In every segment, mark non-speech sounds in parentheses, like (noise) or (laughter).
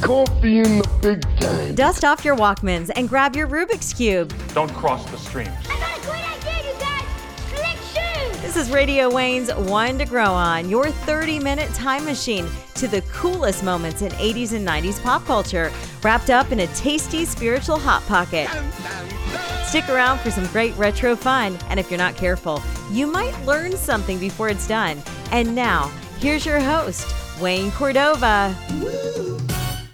coffee in the big time. Dust off your Walkmans and grab your Rubik's Cube. Don't cross the streams. I got a great idea, you guys! Collect shoes! This is Radio Wayne's One to Grow On, your 30 minute time machine to the coolest moments in 80s and 90s pop culture, wrapped up in a tasty spiritual hot pocket. Stick around for some great retro fun, and if you're not careful, you might learn something before it's done. And now, here's your host, Wayne Cordova.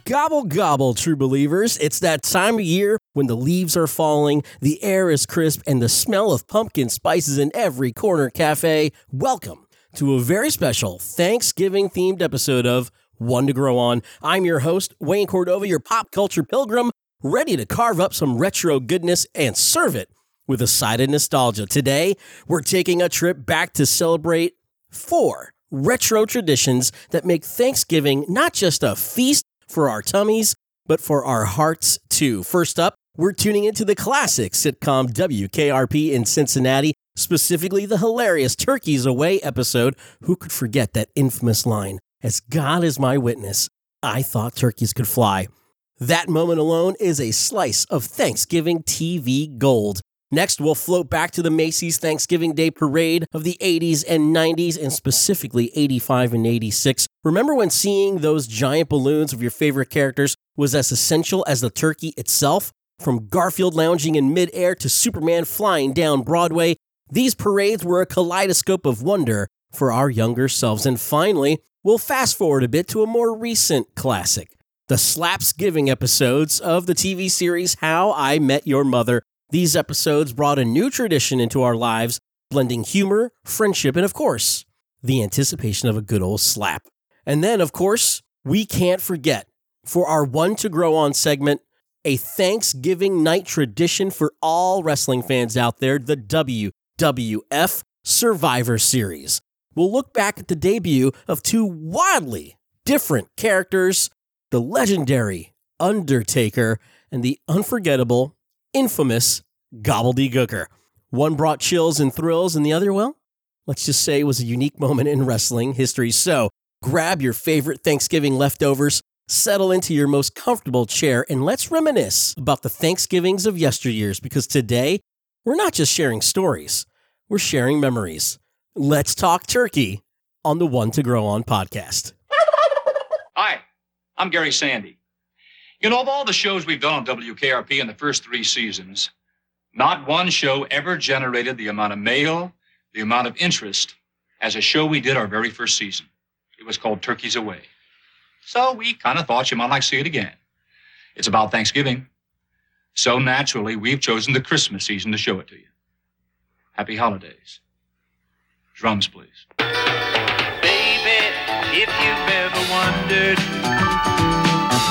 Gobble, gobble, true believers. It's that time of year when the leaves are falling, the air is crisp, and the smell of pumpkin spices in every corner cafe. Welcome to a very special Thanksgiving themed episode of One to Grow On. I'm your host, Wayne Cordova, your pop culture pilgrim, ready to carve up some retro goodness and serve it with a side of nostalgia. Today, we're taking a trip back to celebrate four retro traditions that make Thanksgiving not just a feast for our tummies, but for our hearts too. First up, we're tuning into the classic sitcom WKRP in Cincinnati, specifically the hilarious Turkeys Away episode. Who could forget that infamous line? As God is my witness, I thought turkeys could fly. That moment alone is a slice of Thanksgiving TV gold. Next, we'll float back to the Macy's Thanksgiving Day Parade of the 80s and 90s, and specifically 85 and 86. Remember when seeing those giant balloons of your favorite characters was as essential as the turkey itself? From Garfield lounging in midair to Superman flying down Broadway, these parades were a kaleidoscope of wonder for our younger selves. And finally, we'll fast forward a bit to a more recent classic the Slapsgiving episodes of the TV series How I Met Your Mother. These episodes brought a new tradition into our lives, blending humor, friendship, and of course, the anticipation of a good old slap. And then, of course, we can't forget for our One to Grow On segment, a Thanksgiving night tradition for all wrestling fans out there, the WWF Survivor Series. We'll look back at the debut of two wildly different characters the legendary Undertaker and the unforgettable, infamous Gobbledygooker. One brought chills and thrills, and the other, well, let's just say it was a unique moment in wrestling history. So grab your favorite Thanksgiving leftovers, settle into your most comfortable chair, and let's reminisce about the Thanksgivings of yesteryears because today we're not just sharing stories, we're sharing memories. Let's talk turkey on the One to Grow On podcast. Hi, I'm Gary Sandy. You know, of all the shows we've done on WKRP in the first three seasons, not one show ever generated the amount of mail, the amount of interest as a show we did our very first season. It was called Turkeys Away. So we kind of thought you might like to see it again. It's about Thanksgiving. So naturally, we've chosen the Christmas season to show it to you. Happy holidays. Drums, please. Baby, if you've ever wondered,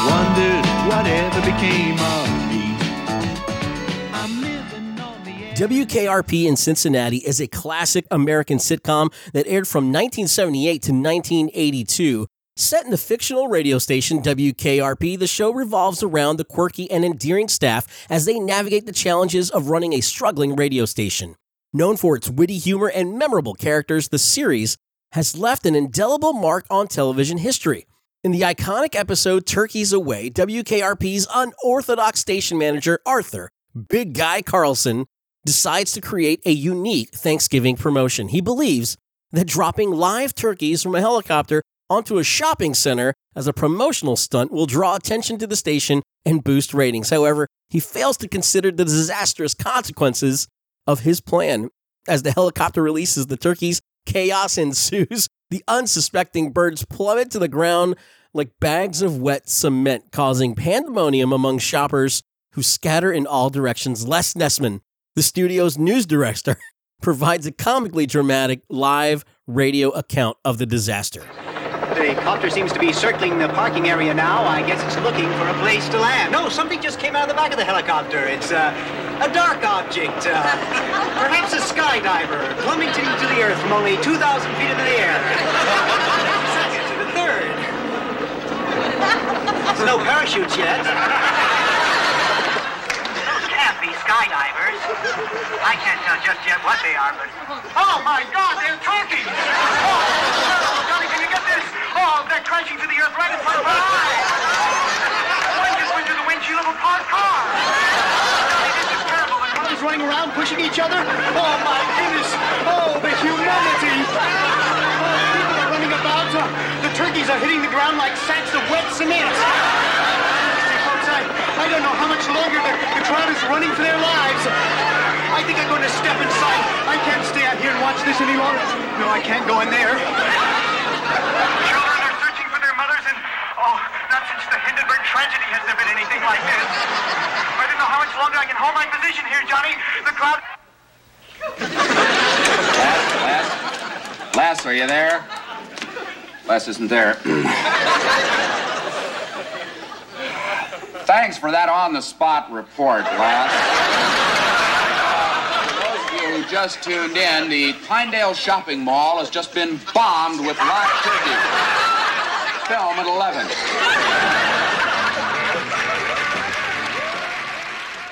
wondered whatever became of me. WKRP in Cincinnati is a classic American sitcom that aired from 1978 to 1982. Set in the fictional radio station WKRP, the show revolves around the quirky and endearing staff as they navigate the challenges of running a struggling radio station. Known for its witty humor and memorable characters, the series has left an indelible mark on television history. In the iconic episode Turkeys Away, WKRP's unorthodox station manager, Arthur, Big Guy Carlson, decides to create a unique Thanksgiving promotion. He believes that dropping live turkeys from a helicopter onto a shopping center as a promotional stunt will draw attention to the station and boost ratings. However, he fails to consider the disastrous consequences of his plan. As the helicopter releases the turkeys, chaos (laughs) ensues. The unsuspecting birds plummet to the ground like bags of wet cement, causing pandemonium among shoppers who scatter in all directions. Les Nessman, the studio's news director, (laughs) provides a comically dramatic live radio account of the disaster. The copter seems to be circling the parking area now. I guess it's looking for a place to land. No, something just came out of the back of the helicopter. It's uh, a dark object, uh, perhaps a skydiver, plummeting to the earth from only 2,000 feet into the air. Second to the third. There's no parachutes yet. Those can't be skydivers. I can't tell just yet what they are, but... Oh, my God, they're talking! Oh, Johnny, can you get this? Oh, they're crashing to the earth right in front of my eyes! One just went through the windshield of a parked car! Around pushing each other. Oh my goodness! Oh, the humanity! Oh, people are running about. Uh, the turkeys are hitting the ground like sacks of wet cement. I don't know how much longer the, the crowd is running for their lives. I think I'm going to step inside. I can't stay out here and watch this any longer. No, I can't go in there. Children are searching for their mothers, and oh, not since the Hindenburg tragedy has there been anything like this. I don't know how much longer I can hold my position here, Johnny. The crowd. Les? Les, are you there? Les isn't there. Thanks for that on the spot report, Les. Those of you who just tuned in, the Pinedale Shopping Mall has just been bombed with live turkey. Film at 11.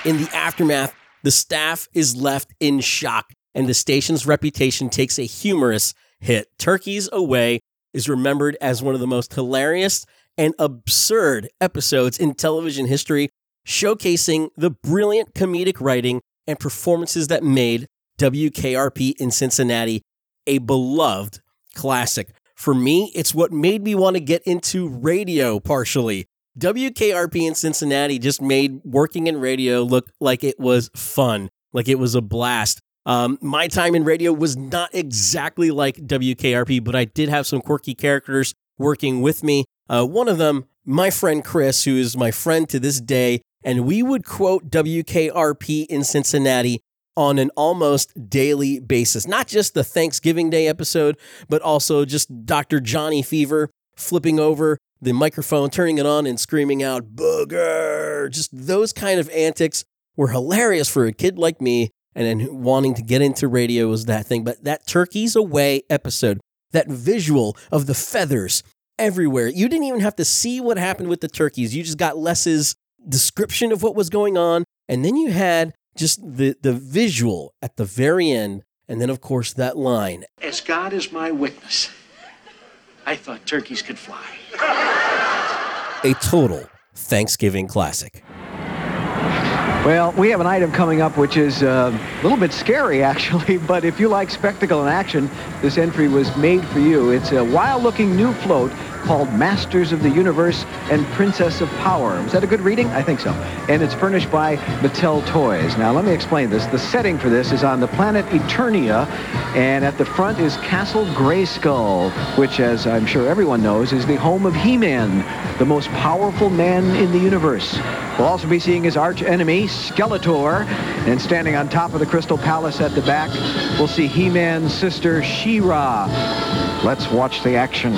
In the aftermath, the staff is left in shock, and the station's reputation takes a humorous hit. Turkeys Away is remembered as one of the most hilarious and absurd episodes in television history, showcasing the brilliant comedic writing and performances that made WKRP in Cincinnati a beloved classic. For me, it's what made me want to get into radio partially. WKRP in Cincinnati just made working in radio look like it was fun, like it was a blast. Um, my time in radio was not exactly like WKRP, but I did have some quirky characters working with me. Uh, one of them, my friend Chris, who is my friend to this day, and we would quote WKRP in Cincinnati on an almost daily basis. Not just the Thanksgiving Day episode, but also just Dr. Johnny Fever flipping over the microphone, turning it on, and screaming out, Booger! Just those kind of antics were hilarious for a kid like me. And then wanting to get into radio was that thing. But that Turkeys Away episode, that visual of the feathers everywhere, you didn't even have to see what happened with the turkeys. You just got Les's description of what was going on. And then you had just the, the visual at the very end. And then, of course, that line. As God is my witness, I thought turkeys could fly. A total Thanksgiving classic. Well, we have an item coming up which is uh, a little bit scary, (laughs) actually, but if you like spectacle and action, this entry was made for you. It's a wild-looking new float called Masters of the Universe and Princess of Power. Is that a good reading? I think so. And it's furnished by Mattel Toys. Now, let me explain this. The setting for this is on the planet Eternia, and at the front is Castle Grayskull, which, as I'm sure everyone knows, is the home of He-Man, the most powerful man in the universe. We'll also be seeing his arch enemy, Skeletor, and standing on top of the Crystal Palace at the back, we'll see He-Man's sister, She-Ra. Let's watch the action.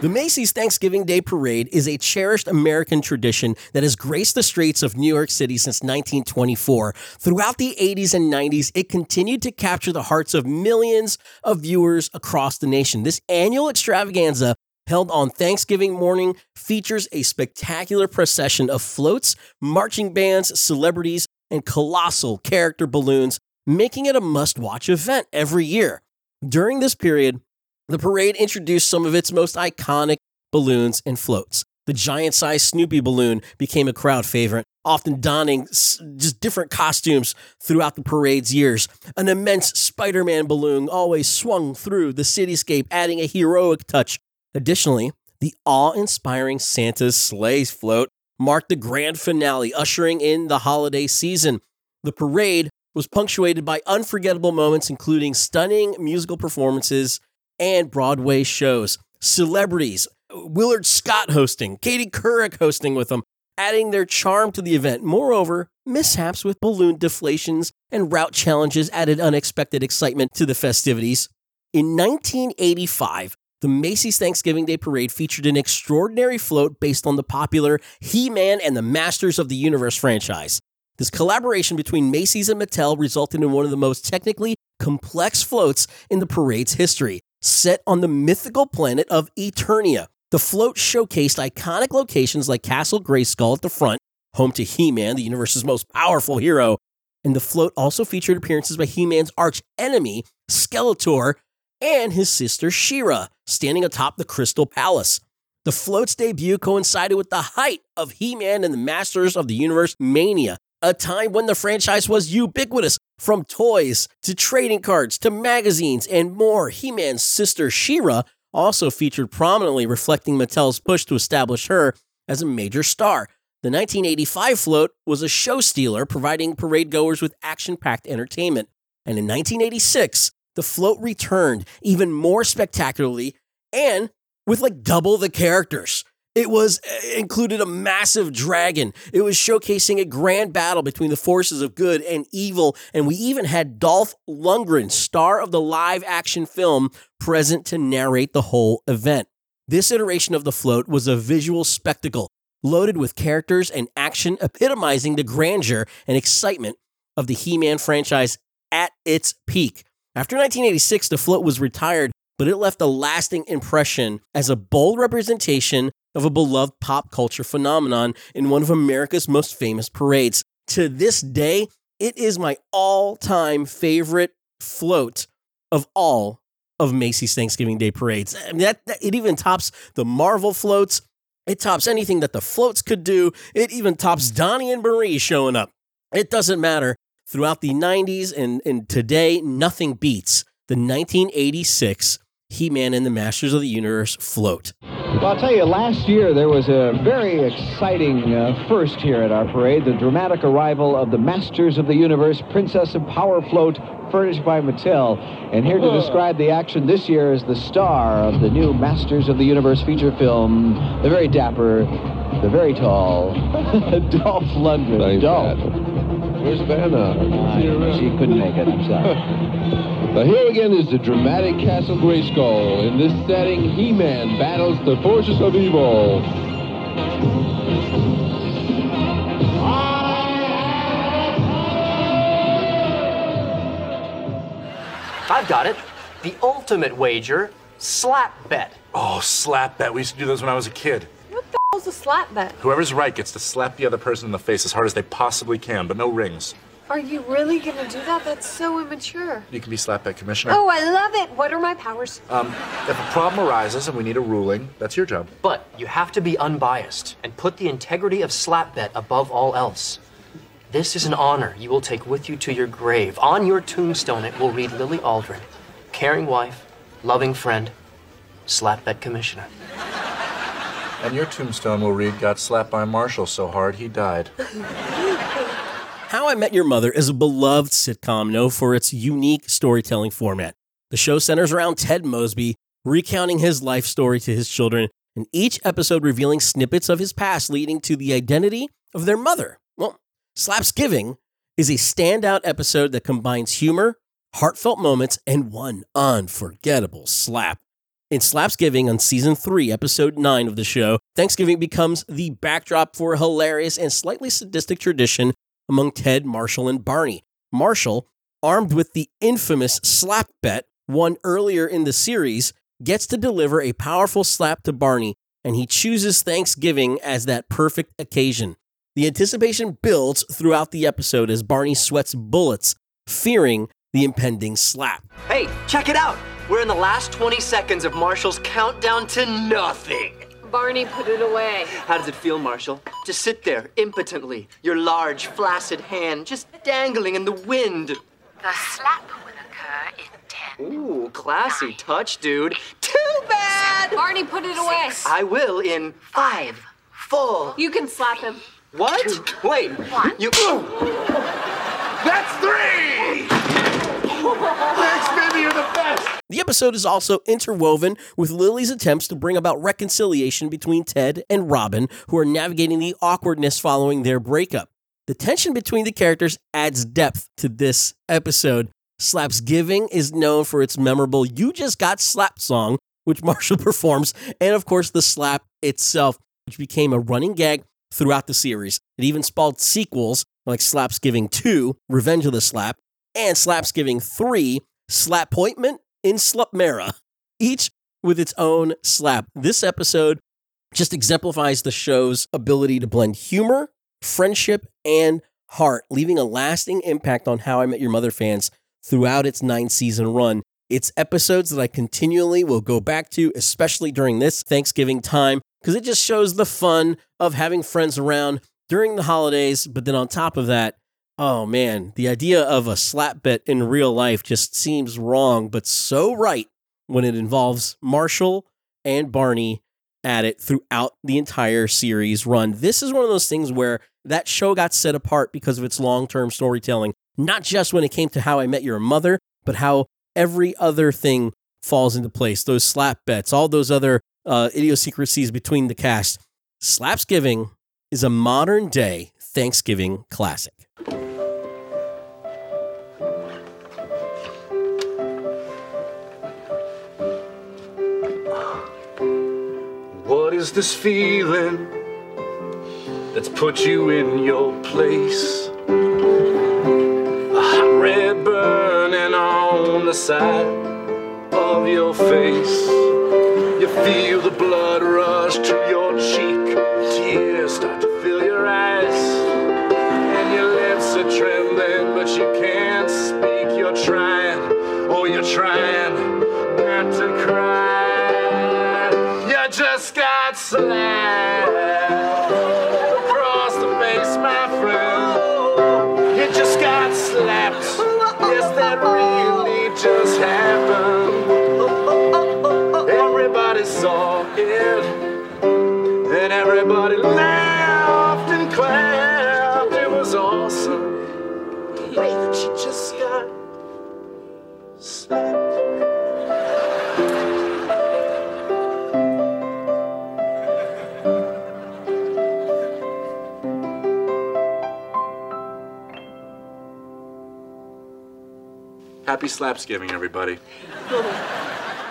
The Macy's Thanksgiving Day Parade is a cherished American tradition that has graced the streets of New York City since 1924. Throughout the 80s and 90s, it continued to capture the hearts of millions of viewers across the nation. This annual extravaganza held on Thanksgiving morning features a spectacular procession of floats, marching bands, celebrities, and colossal character balloons, making it a must watch event every year. During this period, the parade introduced some of its most iconic balloons and floats. The giant sized Snoopy balloon became a crowd favorite, often donning just different costumes throughout the parade's years. An immense Spider Man balloon always swung through the cityscape, adding a heroic touch. Additionally, the awe inspiring Santa's sleigh float marked the grand finale, ushering in the holiday season. The parade was punctuated by unforgettable moments, including stunning musical performances and Broadway shows. Celebrities, Willard Scott hosting, Katie Couric hosting with them, adding their charm to the event. Moreover, mishaps with balloon deflations and route challenges added unexpected excitement to the festivities. In 1985, the Macy's Thanksgiving Day Parade featured an extraordinary float based on the popular He Man and the Masters of the Universe franchise. This collaboration between Macy's and Mattel resulted in one of the most technically complex floats in the parade's history set on the mythical planet of Eternia. The float showcased iconic locations like Castle Grayskull at the front, home to He Man, the universe's most powerful hero. And the float also featured appearances by He Man's arch enemy, Skeletor, and his sister She-Ra, standing atop the Crystal Palace. The float's debut coincided with the height of He Man and the Masters of the Universe mania, a time when the franchise was ubiquitous, from toys to trading cards to magazines and more. He Man's sister She-Ra also featured prominently, reflecting Mattel's push to establish her as a major star. The 1985 float was a show stealer, providing parade goers with action packed entertainment. And in 1986, the float returned even more spectacularly and with like double the characters. It was it included a massive dragon. It was showcasing a grand battle between the forces of good and evil, and we even had Dolph Lundgren, star of the live action film, present to narrate the whole event. This iteration of the float was a visual spectacle, loaded with characters and action epitomizing the grandeur and excitement of the He Man franchise at its peak. After 1986, the float was retired, but it left a lasting impression as a bold representation of a beloved pop culture phenomenon in one of America's most famous parades. To this day, it is my all time favorite float of all of Macy's Thanksgiving Day parades. I mean, that, that, it even tops the Marvel floats. It tops anything that the floats could do. It even tops Donnie and Marie showing up. It doesn't matter. Throughout the 90s and, and today, nothing beats the 1986 He Man and the Masters of the Universe float. Well, I'll tell you, last year there was a very exciting uh, first here at our parade the dramatic arrival of the Masters of the Universe Princess of Power float, furnished by Mattel. And here to describe the action this year is the star of the new Masters of the Universe feature film, the very dapper, the very tall, (laughs) Dolph Lundgren. Thanks, Dolph. Where's Vanna? Uh, she couldn't make it, I'm sorry. (laughs) Now here again is the dramatic Castle Grayskull. In this setting, He-Man battles the forces of evil. I've got it. The ultimate wager, slap bet. Oh, slap bet. We used to do those when I was a kid. What the hell's a slap bet? Whoever's right gets to slap the other person in the face as hard as they possibly can, but no rings. Are you really gonna do that? That's so immature. You can be slap bet commissioner. Oh, I love it. What are my powers? Um, if a problem arises and we need a ruling, that's your job. But you have to be unbiased and put the integrity of slap bet above all else. This is an honor you will take with you to your grave. On your tombstone, it will read Lily Aldrin, caring wife, loving friend, slap bet commissioner. And your tombstone will read, got slapped by Marshall so hard he died. (laughs) How I Met Your Mother is a beloved sitcom known for its unique storytelling format. The show centers around Ted Mosby, recounting his life story to his children, and each episode revealing snippets of his past leading to the identity of their mother. Well, Slapsgiving is a standout episode that combines humor, heartfelt moments, and one unforgettable slap. In Slapsgiving on season 3, episode 9 of the show, Thanksgiving becomes the backdrop for a hilarious and slightly sadistic tradition among Ted, Marshall, and Barney. Marshall, armed with the infamous slap bet won earlier in the series, gets to deliver a powerful slap to Barney, and he chooses Thanksgiving as that perfect occasion. The anticipation builds throughout the episode as Barney sweats bullets, fearing the impending slap. Hey, check it out! We're in the last 20 seconds of Marshall's countdown to nothing. Barney, put it away. How does it feel, Marshall? To sit there impotently, your large, flaccid hand just dangling in the wind. The slap will occur in 10. Ooh, classy touch, dude. Too bad! Barney, put it away. I will in five, four. You can slap him. What? Wait, you. That's three! (laughs) Thanks, baby, you're the best! The episode is also interwoven with Lily's attempts to bring about reconciliation between Ted and Robin, who are navigating the awkwardness following their breakup. The tension between the characters adds depth to this episode. Slapsgiving is known for its memorable You Just Got Slapped song, which (laughs) Marshall performs, and of course the slap itself, which became a running gag throughout the series. It even spawned sequels like Slapsgiving 2, Revenge of the Slap, and Slapsgiving 3, Slappointment in Slapmarra, each with its own slap. This episode just exemplifies the show's ability to blend humor, friendship, and heart, leaving a lasting impact on How I Met Your Mother fans throughout its nine season run. It's episodes that I continually will go back to, especially during this Thanksgiving time, because it just shows the fun of having friends around during the holidays, but then on top of that, oh man, the idea of a slap bet in real life just seems wrong, but so right when it involves Marshall and Barney at it throughout the entire series run. This is one of those things where that show got set apart because of its long term storytelling, not just when it came to how I met your mother, but how every other thing falls into place. Those slap bets, all those other uh, idiosyncrasies between the cast. Slapsgiving is a modern day Thanksgiving classic. What is this feeling that's put you in your place? A hot red burning on the side of your face. You feel the blood rush to your cheek, Happy Slapsgiving, everybody.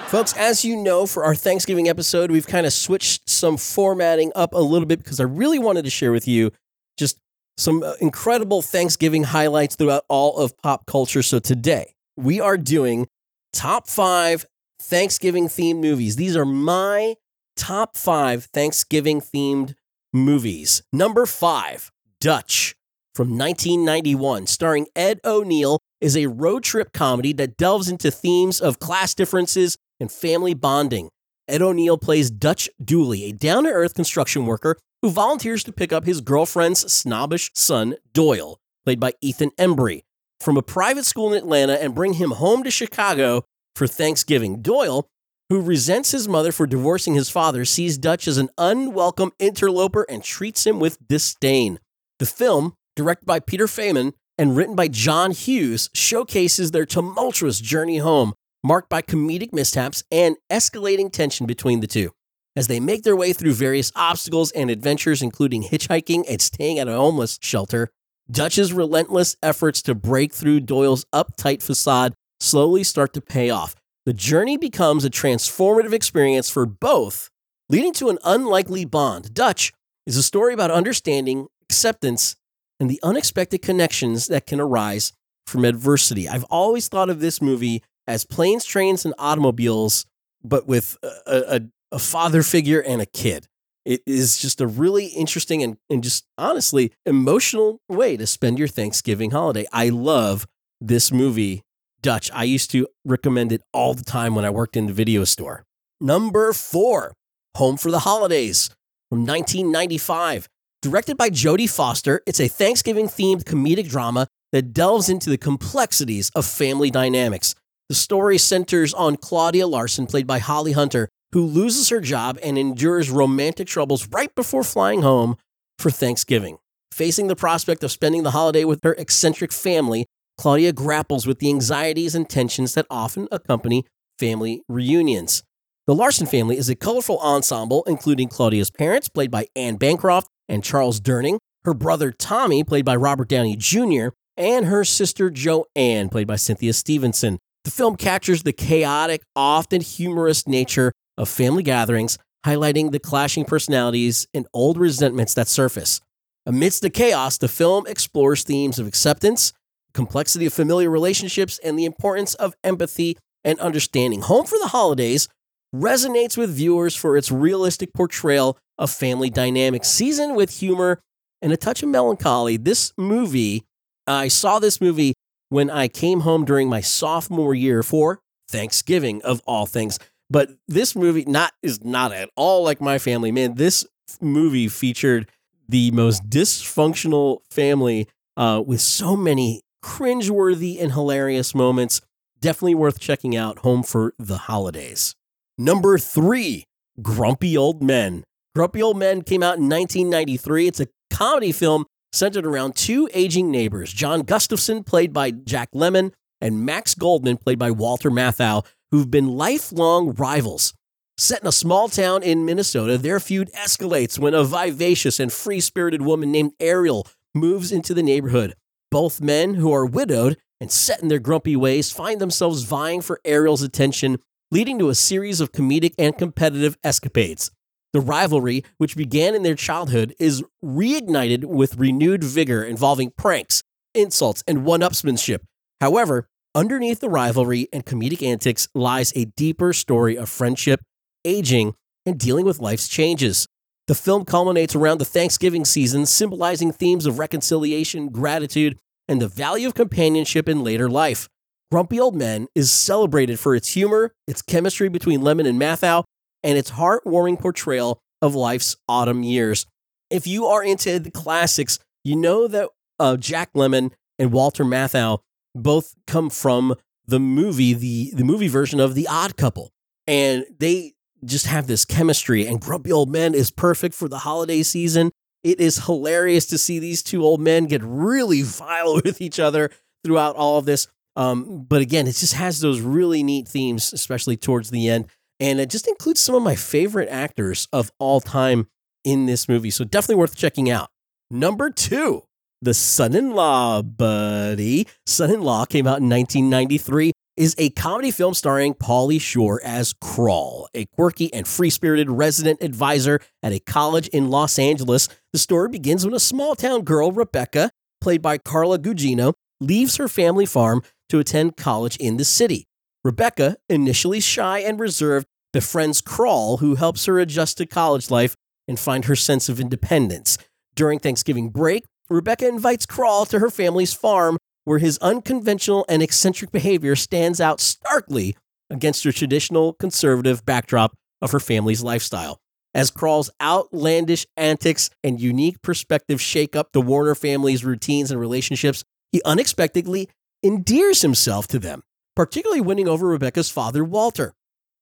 Folks, as you know, for our Thanksgiving episode, we've kind of switched some formatting up a little bit because I really wanted to share with you just some uh, incredible Thanksgiving highlights throughout all of pop culture. So today, we are doing top five Thanksgiving themed movies. These are my top five Thanksgiving themed movies. Number five, Dutch from 1991, starring Ed O'Neill, is a road trip comedy that delves into themes of class differences and family bonding. Ed O'Neill plays Dutch Dooley, a down to earth construction worker who volunteers to pick up his girlfriend's snobbish son, Doyle, played by Ethan Embry, from a private school in Atlanta and bring him home to Chicago for Thanksgiving. Doyle, who resents his mother for divorcing his father, sees Dutch as an unwelcome interloper and treats him with disdain. The film, directed by Peter Faiman and written by John Hughes, showcases their tumultuous journey home, marked by comedic mishaps and escalating tension between the two. As they make their way through various obstacles and adventures, including hitchhiking and staying at a homeless shelter, Dutch's relentless efforts to break through Doyle's uptight facade slowly start to pay off. The journey becomes a transformative experience for both, leading to an unlikely bond. Dutch is a story about understanding, acceptance, and the unexpected connections that can arise from adversity. I've always thought of this movie as planes, trains, and automobiles, but with a, a, a father figure and a kid. It is just a really interesting and, and just honestly emotional way to spend your Thanksgiving holiday. I love this movie, Dutch. I used to recommend it all the time when I worked in the video store. Number four, Home for the Holidays from 1995. Directed by Jodie Foster, it's a Thanksgiving themed comedic drama that delves into the complexities of family dynamics. The story centers on Claudia Larson, played by Holly Hunter, who loses her job and endures romantic troubles right before flying home for Thanksgiving. Facing the prospect of spending the holiday with her eccentric family, Claudia grapples with the anxieties and tensions that often accompany family reunions. The Larson family is a colorful ensemble, including Claudia's parents, played by Anne Bancroft and Charles Durning, her brother Tommy, played by Robert Downey Jr., and her sister Joanne, played by Cynthia Stevenson. The film captures the chaotic, often humorous nature of family gatherings, highlighting the clashing personalities and old resentments that surface. Amidst the chaos, the film explores themes of acceptance, complexity of familiar relationships, and the importance of empathy and understanding. Home for the Holidays resonates with viewers for its realistic portrayal of family dynamics, seasoned with humor and a touch of melancholy. This movie, I saw this movie when I came home during my sophomore year for Thanksgiving of all things. But this movie not is not at all like my family. Man, this movie featured the most dysfunctional family uh, with so many cringeworthy and hilarious moments. Definitely worth checking out. Home for the holidays. Number three, Grumpy Old Men. Grumpy Old Men came out in 1993. It's a comedy film centered around two aging neighbors, John Gustafson, played by Jack Lemmon, and Max Goldman, played by Walter Matthau, who've been lifelong rivals. Set in a small town in Minnesota, their feud escalates when a vivacious and free spirited woman named Ariel moves into the neighborhood. Both men, who are widowed and set in their grumpy ways, find themselves vying for Ariel's attention, leading to a series of comedic and competitive escapades. The rivalry, which began in their childhood, is reignited with renewed vigor involving pranks, insults, and one upsmanship. However, underneath the rivalry and comedic antics lies a deeper story of friendship, aging, and dealing with life's changes. The film culminates around the Thanksgiving season, symbolizing themes of reconciliation, gratitude, and the value of companionship in later life. Grumpy Old Men is celebrated for its humor, its chemistry between Lemmon and Matthau, and its heartwarming portrayal of life's autumn years. If you are into the classics, you know that uh, Jack Lemmon and Walter Matthau both come from the movie, the, the movie version of The Odd Couple. And they just have this chemistry, and Grumpy Old Men is perfect for the holiday season. It is hilarious to see these two old men get really (laughs) vile with each other throughout all of this. Um, but again, it just has those really neat themes, especially towards the end. And it just includes some of my favorite actors of all time in this movie. So definitely worth checking out. Number two, The Son in Law, buddy. Son in Law came out in 1993 is a comedy film starring Pauly Shore as Crawl, a quirky and free spirited resident advisor at a college in Los Angeles. The story begins when a small town girl, Rebecca, played by Carla Gugino, leaves her family farm to attend college in the city. Rebecca, initially shy and reserved, befriends Crawl, who helps her adjust to college life and find her sense of independence. During Thanksgiving break, Rebecca invites Crawl to her family's farm where his unconventional and eccentric behavior stands out starkly against the traditional conservative backdrop of her family's lifestyle. As Crawl's outlandish antics and unique perspective shake up the Warner family's routines and relationships, he unexpectedly endears himself to them, particularly winning over Rebecca's father, Walter.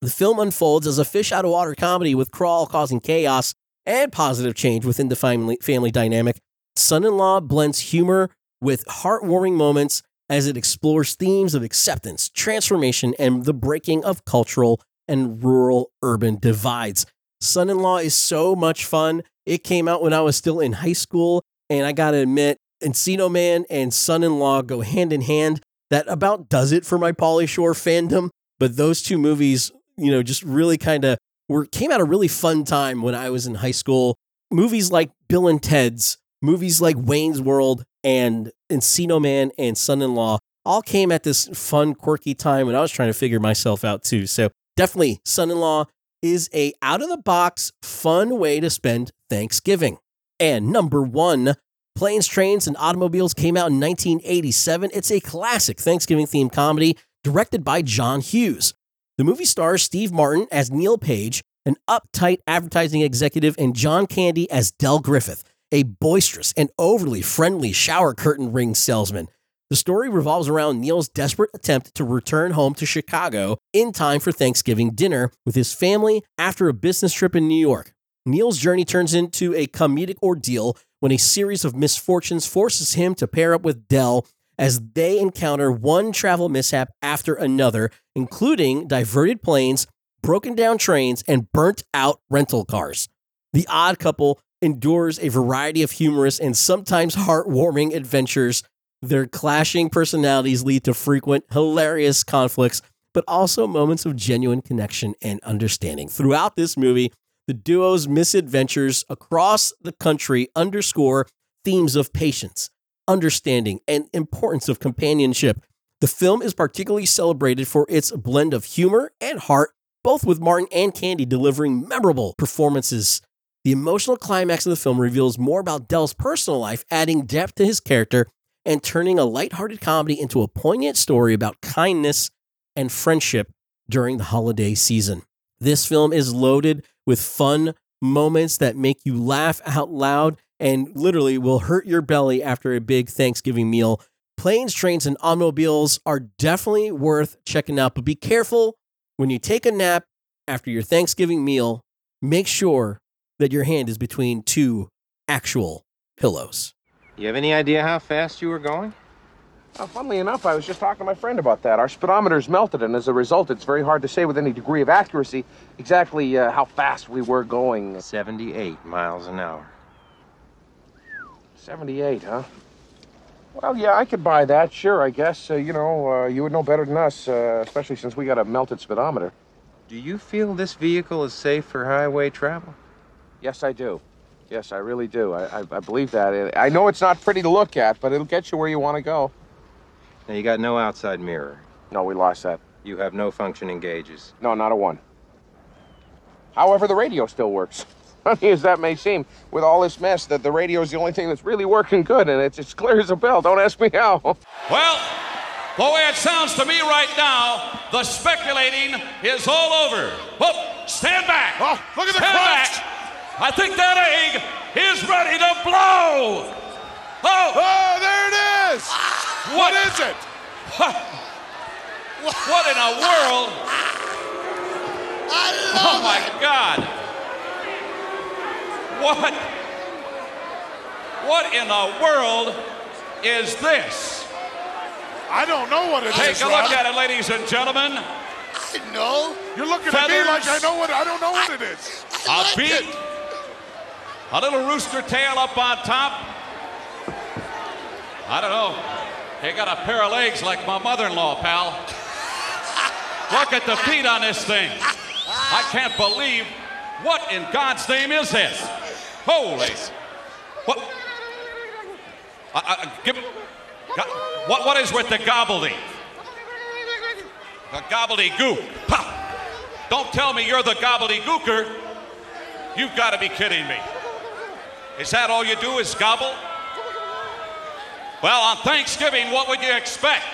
The film unfolds as a fish out of water comedy with Crawl causing chaos and positive change within the family, family dynamic. Son in law blends humor with heartwarming moments as it explores themes of acceptance, transformation, and the breaking of cultural and rural urban divides. Son in Law is so much fun. It came out when I was still in high school, and I gotta admit, Encino Man and Son in Law go hand in hand. That about does it for my Pauly Shore fandom. But those two movies, you know, just really kind of were came at a really fun time when I was in high school. Movies like Bill and Ted's, movies like Wayne's World, and Encino Man and Son in Law all came at this fun, quirky time when I was trying to figure myself out too. So definitely, Son in Law is a out of the box, fun way to spend Thanksgiving. And number one, Planes, Trains, and Automobiles came out in 1987. It's a classic Thanksgiving themed comedy directed by John Hughes. The movie stars Steve Martin as Neil Page, an uptight advertising executive, and John Candy as Del Griffith, a boisterous and overly friendly shower curtain ring salesman. The story revolves around Neil's desperate attempt to return home to Chicago in time for Thanksgiving dinner with his family after a business trip in New York. Neil's journey turns into a comedic ordeal when a series of misfortunes forces him to pair up with Del as they encounter one travel mishap after another, including diverted planes, broken down trains, and burnt out rental cars. The odd couple endures a variety of humorous and sometimes heartwarming adventures. Their clashing personalities lead to frequent, hilarious conflicts, but also moments of genuine connection and understanding. Throughout this movie, the duo's misadventures across the country underscore themes of patience, understanding, and importance of companionship. The film is particularly celebrated for its blend of humor and heart, both with Martin and Candy delivering memorable performances the emotional climax of the film reveals more about Del's personal life, adding depth to his character and turning a lighthearted comedy into a poignant story about kindness and friendship during the holiday season. This film is loaded with fun moments that make you laugh out loud and literally will hurt your belly after a big Thanksgiving meal. Planes, trains, and automobiles are definitely worth checking out, but be careful when you take a nap after your Thanksgiving meal. Make sure that your hand is between two actual pillows. You have any idea how fast you were going? Uh, funnily enough, I was just talking to my friend about that. Our speedometer's melted, and as a result, it's very hard to say with any degree of accuracy exactly uh, how fast we were going. 78 miles an hour. 78, huh? Well, yeah, I could buy that. Sure, I guess. Uh, you know, uh, you would know better than us, uh, especially since we got a melted speedometer. Do you feel this vehicle is safe for highway travel? Yes, I do. Yes, I really do. I, I, I believe that. I know it's not pretty to look at, but it'll get you where you want to go. Now, you got no outside mirror. No, we lost that. You have no functioning gauges. No, not a one. However, the radio still works. (laughs) Funny as that may seem, with all this mess, that the radio is the only thing that's really working good, and it's as clear as a bell. Don't ask me how. (laughs) Well, the way it sounds to me right now, the speculating is all over. Whoop, stand back. Oh, look at the stand crunch. back. I think that egg is ready to blow. Oh, Oh, there it is! What? What is it? What? (laughs) What in the world? oh my God! What? What in the world is this? I don't know what it is. Take a Rob. look at it, ladies and gentlemen. I know. You're looking at me like I know what I don't know what it is. A beak, a little rooster tail up on top. I don't know. They got a pair of legs like my mother-in-law, pal. (laughs) Look at the feet on this thing. I can't believe. What in God's name is this? Holy. What? I, I, give, what, what is with the gobbledy? The gobbledygook. Ha! Don't tell me you're the gobbledygooker. You've got to be kidding me. Is that all you do is gobble? Well, on Thanksgiving, what would you expect?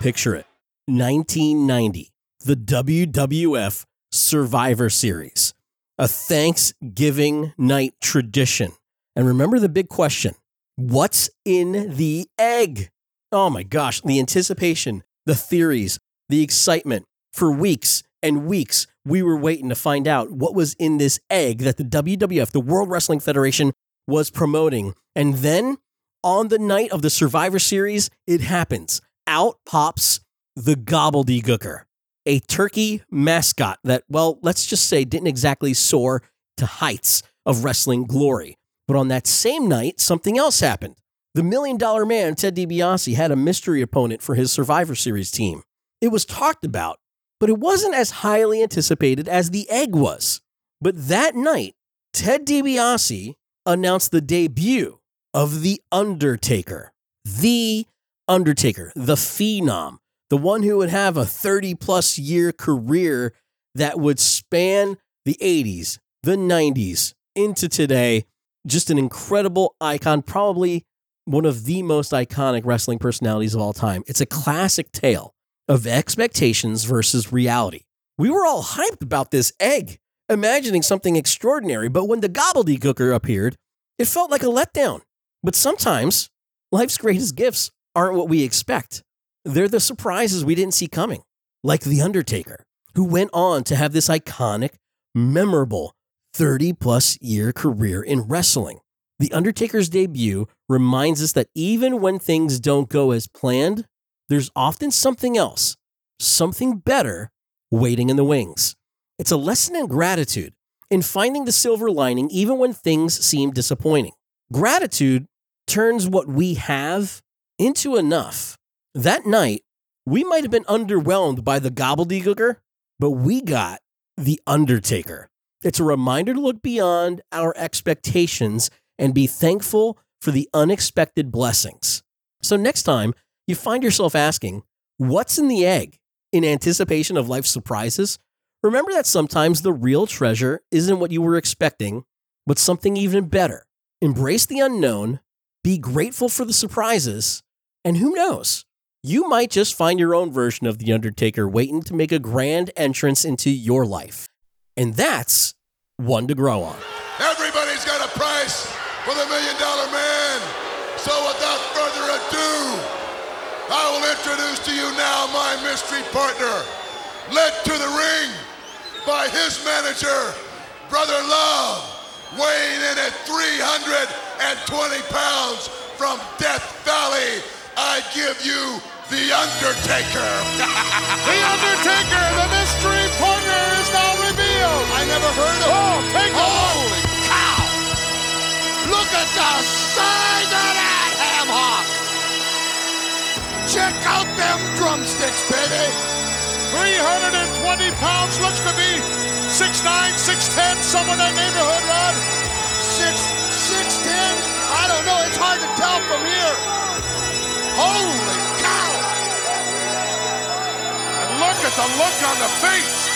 Picture it 1990, the WWF Survivor Series, a Thanksgiving night tradition. And remember the big question what's in the egg? Oh my gosh, the anticipation, the theories, the excitement. For weeks and weeks, we were waiting to find out what was in this egg that the WWF, the World Wrestling Federation, was promoting. And then on the night of the Survivor Series, it happens. Out pops the gobbledygooker, a turkey mascot that, well, let's just say didn't exactly soar to heights of wrestling glory. But on that same night, something else happened. The Million Dollar Man, Ted DiBiase, had a mystery opponent for his Survivor Series team. It was talked about, but it wasn't as highly anticipated as the egg was. But that night, Ted DiBiase announced the debut of The Undertaker. The Undertaker, the phenom, the one who would have a 30 plus year career that would span the 80s, the 90s, into today. Just an incredible icon, probably one of the most iconic wrestling personalities of all time. It's a classic tale of expectations versus reality. We were all hyped about this egg, imagining something extraordinary, but when the gobbledygooker appeared, it felt like a letdown. But sometimes life's greatest gifts aren't what we expect. They're the surprises we didn't see coming, like The Undertaker, who went on to have this iconic, memorable 30 plus year career in wrestling. The Undertaker's debut reminds us that even when things don't go as planned, there's often something else, something better waiting in the wings. It's a lesson in gratitude, in finding the silver lining even when things seem disappointing. Gratitude turns what we have into enough. That night, we might have been underwhelmed by the gobbledygooker, but we got the Undertaker. It's a reminder to look beyond our expectations and be thankful for the unexpected blessings. So, next time you find yourself asking, What's in the egg? in anticipation of life's surprises, remember that sometimes the real treasure isn't what you were expecting, but something even better. Embrace the unknown, be grateful for the surprises, and who knows? You might just find your own version of The Undertaker waiting to make a grand entrance into your life. And that's one to grow on. Everybody's got a price. for the Million Dollar Man. So without further ado, I will introduce to you now my mystery partner, led to the ring by his manager, Brother Love, weighing in at 320 pounds from Death Valley. I give you The Undertaker. (laughs) The Undertaker, the mystery partner, is now revealed. I never heard of him. Oh, take a Holy cow! Look at the size of that ham hock! Check out them drumsticks, baby! 320 pounds, looks to be 6'9", 6'10", somewhere in that neighborhood, Rod. Six, six ten? I don't know. It's hard to tell from here. Holy cow! And look at the look on the face.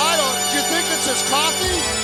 I don't. Do you think it's his coffee?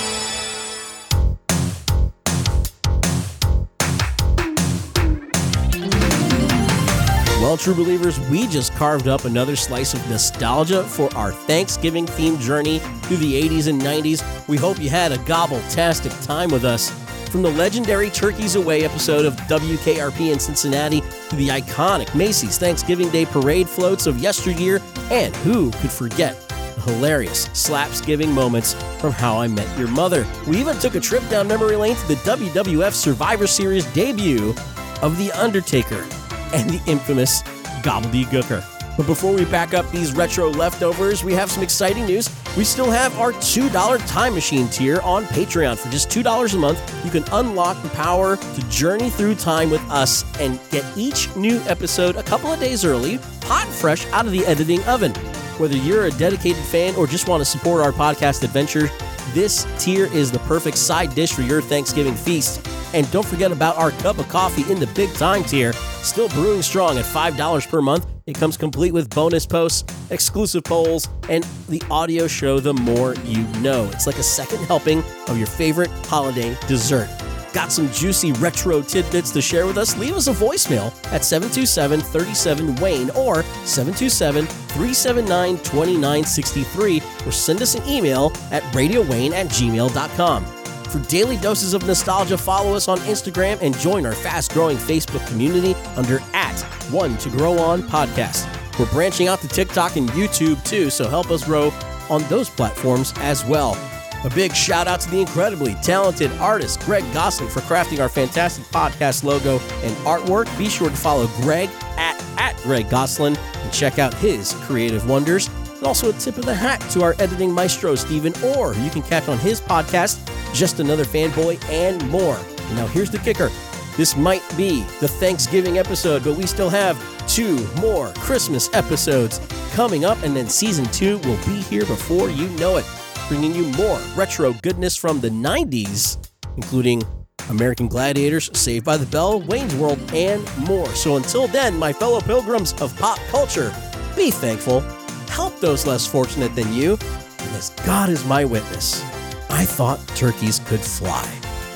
Well, true believers, we just carved up another slice of nostalgia for our Thanksgiving themed journey through the 80s and 90s. We hope you had a gobble-tastic time with us. From the legendary Turkeys Away episode of WKRP in Cincinnati to the iconic Macy's Thanksgiving Day parade floats of yesteryear, and who could forget the hilarious slapsgiving moments from How I Met Your Mother. We even took a trip down memory lane to the WWF Survivor Series debut of The Undertaker and the infamous Gobbledygooker. But before we back up these retro leftovers, we have some exciting news. We still have our $2 time machine tier on Patreon. For just $2 a month, you can unlock the power to journey through time with us and get each new episode a couple of days early, hot and fresh out of the editing oven. Whether you're a dedicated fan or just want to support our podcast adventure, this tier is the perfect side dish for your Thanksgiving feast. And don't forget about our cup of coffee in the big time tier, still brewing strong at $5 per month. It comes complete with bonus posts, exclusive polls, and the audio show The More You Know. It's like a second helping of your favorite holiday dessert. Got some juicy retro tidbits to share with us? Leave us a voicemail at 727 37 Wayne or 727 379 2963 or send us an email at radiowayne at gmail.com. For daily doses of nostalgia, follow us on Instagram and join our fast growing Facebook community under at One to Grow On Podcast. We're branching out to TikTok and YouTube too, so help us grow on those platforms as well. A big shout out to the incredibly talented artist Greg Gosling for crafting our fantastic podcast logo and artwork. Be sure to follow Greg at, at Greg Goslin and check out his creative wonders. Also a tip of the hat to our editing maestro, Stephen Orr. You can catch on his podcast, Just Another Fanboy, and more. And now here's the kicker. This might be the Thanksgiving episode, but we still have two more Christmas episodes coming up, and then season two will be here before you know it bringing you more retro goodness from the 90s, including American Gladiators, Saved by the Bell, Wayne's World, and more. So until then, my fellow pilgrims of pop culture, be thankful, help those less fortunate than you, and as God is my witness, I thought turkeys could fly.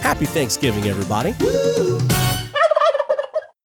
Happy Thanksgiving, everybody.